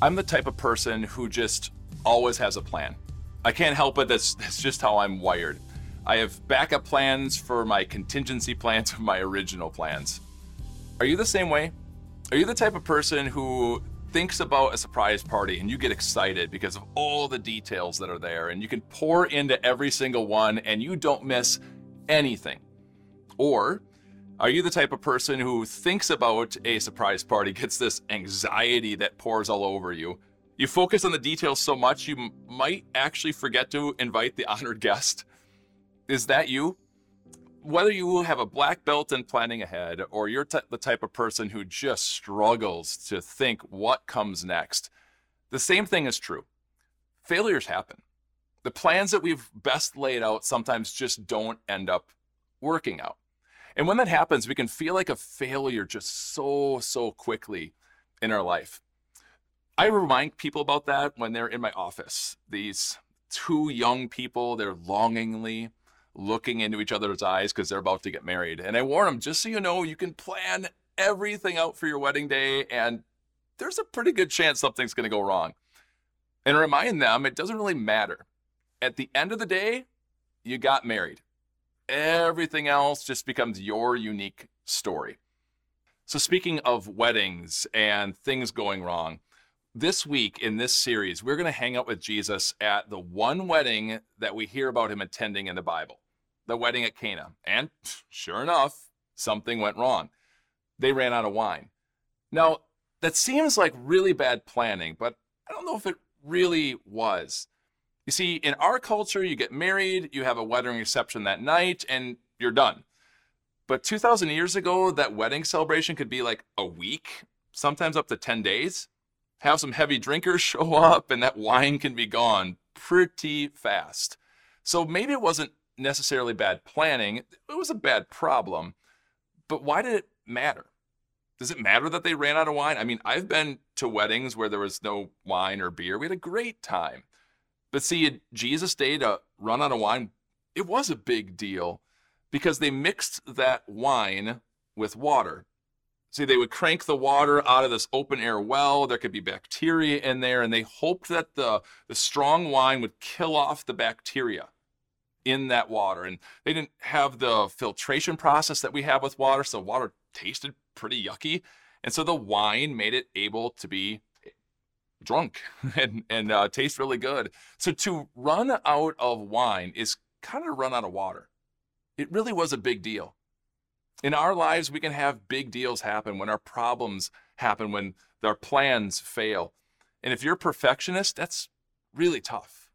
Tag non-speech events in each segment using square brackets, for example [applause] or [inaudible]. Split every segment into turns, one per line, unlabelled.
I'm the type of person who just always has a plan. I can't help it. That's, that's just how I'm wired. I have backup plans for my contingency plans of my original plans. Are you the same way? Are you the type of person who thinks about a surprise party and you get excited because of all the details that are there and you can pour into every single one and you don't miss anything? Or are you the type of person who thinks about a surprise party, gets this anxiety that pours all over you? You focus on the details so much you m- might actually forget to invite the [laughs] honored guest. Is that you? Whether you have a black belt in planning ahead or you're t- the type of person who just struggles to think what comes next, the same thing is true. Failures happen. The plans that we've best laid out sometimes just don't end up working out. And when that happens, we can feel like a failure just so, so quickly in our life. I remind people about that when they're in my office. These two young people, they're longingly looking into each other's eyes because they're about to get married. And I warn them just so you know, you can plan everything out for your wedding day, and there's a pretty good chance something's going to go wrong. And remind them it doesn't really matter. At the end of the day, you got married. Everything else just becomes your unique story. So, speaking of weddings and things going wrong, this week in this series, we're going to hang out with Jesus at the one wedding that we hear about him attending in the Bible the wedding at Cana. And sure enough, something went wrong. They ran out of wine. Now, that seems like really bad planning, but I don't know if it really was. You see, in our culture, you get married, you have a wedding reception that night, and you're done. But 2,000 years ago, that wedding celebration could be like a week, sometimes up to 10 days. Have some heavy drinkers [laughs] show up, and that wine can be gone pretty fast. So maybe it wasn't necessarily bad planning, it was a bad problem. But why did it matter? Does it matter that they ran out of wine? I mean, I've been to weddings where there was no wine or beer. We had a great time. But see, Jesus' day to run out of wine, it was a big deal because they mixed that wine with water. See, they would crank the water out of this open air well. There could be bacteria in there, and they hoped that the, the strong wine would kill off the bacteria in that water. And they didn't have the filtration process that we have with water, so water tasted pretty yucky. And so the wine made it able to be drunk [laughs] and, and uh, taste really good. So to run out of wine is kind of run out of water. It really was a big deal. In our lives, we can have big deals happen when our problems happen, when our plans fail. And if you're a perfectionist, that's really tough.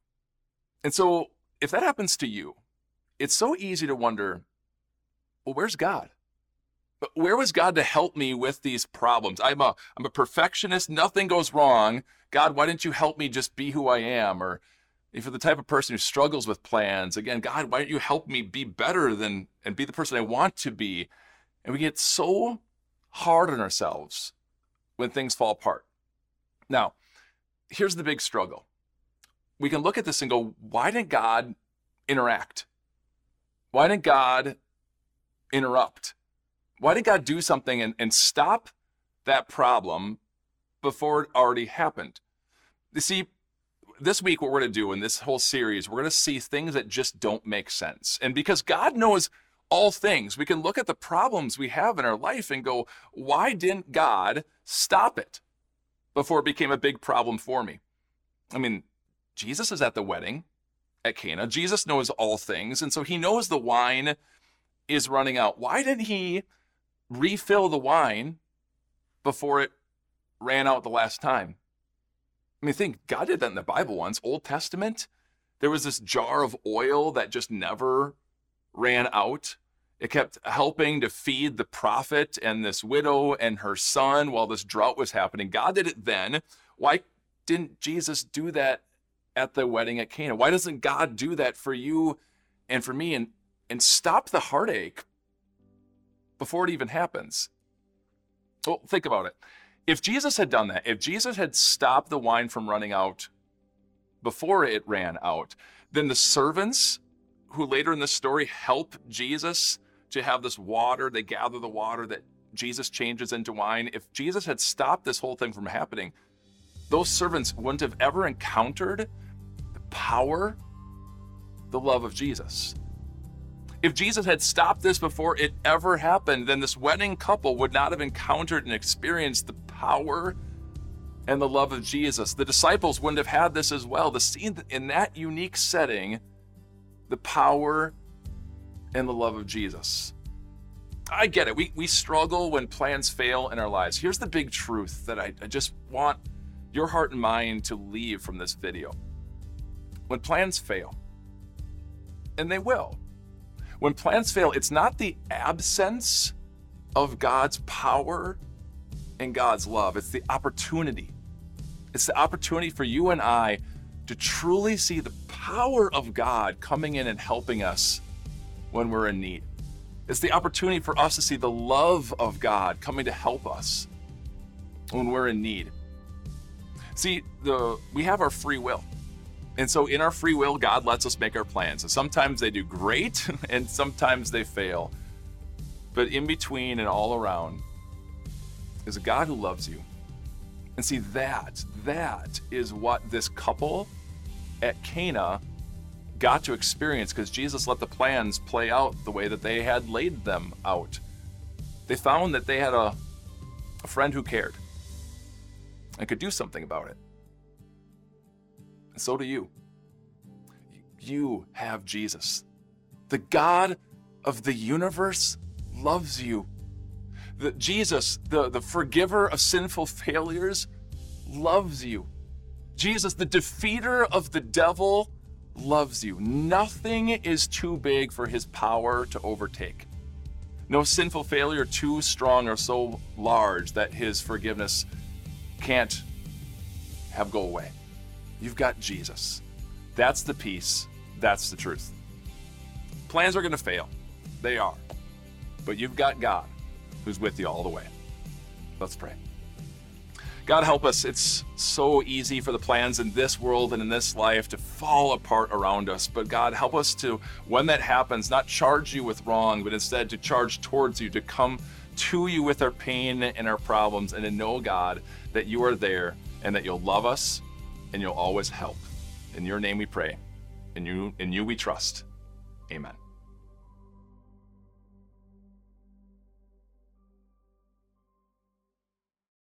And so if that happens to you, it's so easy to wonder, well, where's God? Where was God to help me with these problems? I'm a I'm a perfectionist, nothing goes wrong. God, why didn't you help me just be who I am? Or if you're the type of person who struggles with plans, again, God, why don't you help me be better than and be the person I want to be? And we get so hard on ourselves when things fall apart. Now, here's the big struggle. We can look at this and go, why didn't God interact? Why didn't God interrupt? Why did God do something and, and stop that problem before it already happened? You see, this week, what we're going to do in this whole series, we're going to see things that just don't make sense. And because God knows all things, we can look at the problems we have in our life and go, why didn't God stop it before it became a big problem for me? I mean, Jesus is at the wedding at Cana. Jesus knows all things. And so he knows the wine is running out. Why didn't he refill the wine before it ran out the last time. I mean, think God did that in the Bible once, Old Testament. There was this jar of oil that just never ran out. It kept helping to feed the prophet and this widow and her son while this drought was happening. God did it then. Why didn't Jesus do that at the wedding at Cana? Why doesn't God do that for you and for me and, and stop the heartache before it even happens? Well, think about it. If Jesus had done that, if Jesus had stopped the wine from running out before it ran out, then the servants who later in the story help Jesus to have this water, they gather the water that Jesus changes into wine. If Jesus had stopped this whole thing from happening, those servants wouldn't have ever encountered the power, the love of Jesus. If Jesus had stopped this before it ever happened, then this wedding couple would not have encountered and experienced the power and the love of Jesus. The disciples wouldn't have had this as well. The scene in that unique setting, the power and the love of Jesus. I get it. We, we struggle when plans fail in our lives. Here's the big truth that I, I just want your heart and mind to leave from this video. When plans fail, and they will, when plans fail, it's not the absence of God's power and God's love, it's the opportunity. It's the opportunity for you and I to truly see the power of God coming in and helping us when we're in need. It's the opportunity for us to see the love of God coming to help us when we're in need. See, the we have our free will. And so, in our free will, God lets us make our plans. And sometimes they do great, [laughs] and sometimes they fail. But in between and all around is a God who loves you. And see, that, that is what this couple at Cana got to experience because Jesus let the plans play out the way that they had laid them out. They found that they had a, a friend who cared and could do something about it. And so do you. You have Jesus. The God of the universe loves you. The, Jesus, the, the forgiver of sinful failures, loves you. Jesus, the defeater of the devil, loves you. Nothing is too big for his power to overtake. No sinful failure too strong or so large that his forgiveness can't have go away. You've got Jesus. That's the peace. That's the truth. Plans are going to fail. They are. But you've got God who's with you all the way. Let's pray. God help us. It's so easy for the plans in this world and in this life to fall apart around us. But God, help us to, when that happens, not charge you with wrong, but instead to charge towards you, to come to you with our pain and our problems, and to know, God, that you are there and that you'll love us and you'll always help. In your name we pray. In you, in you we trust. Amen.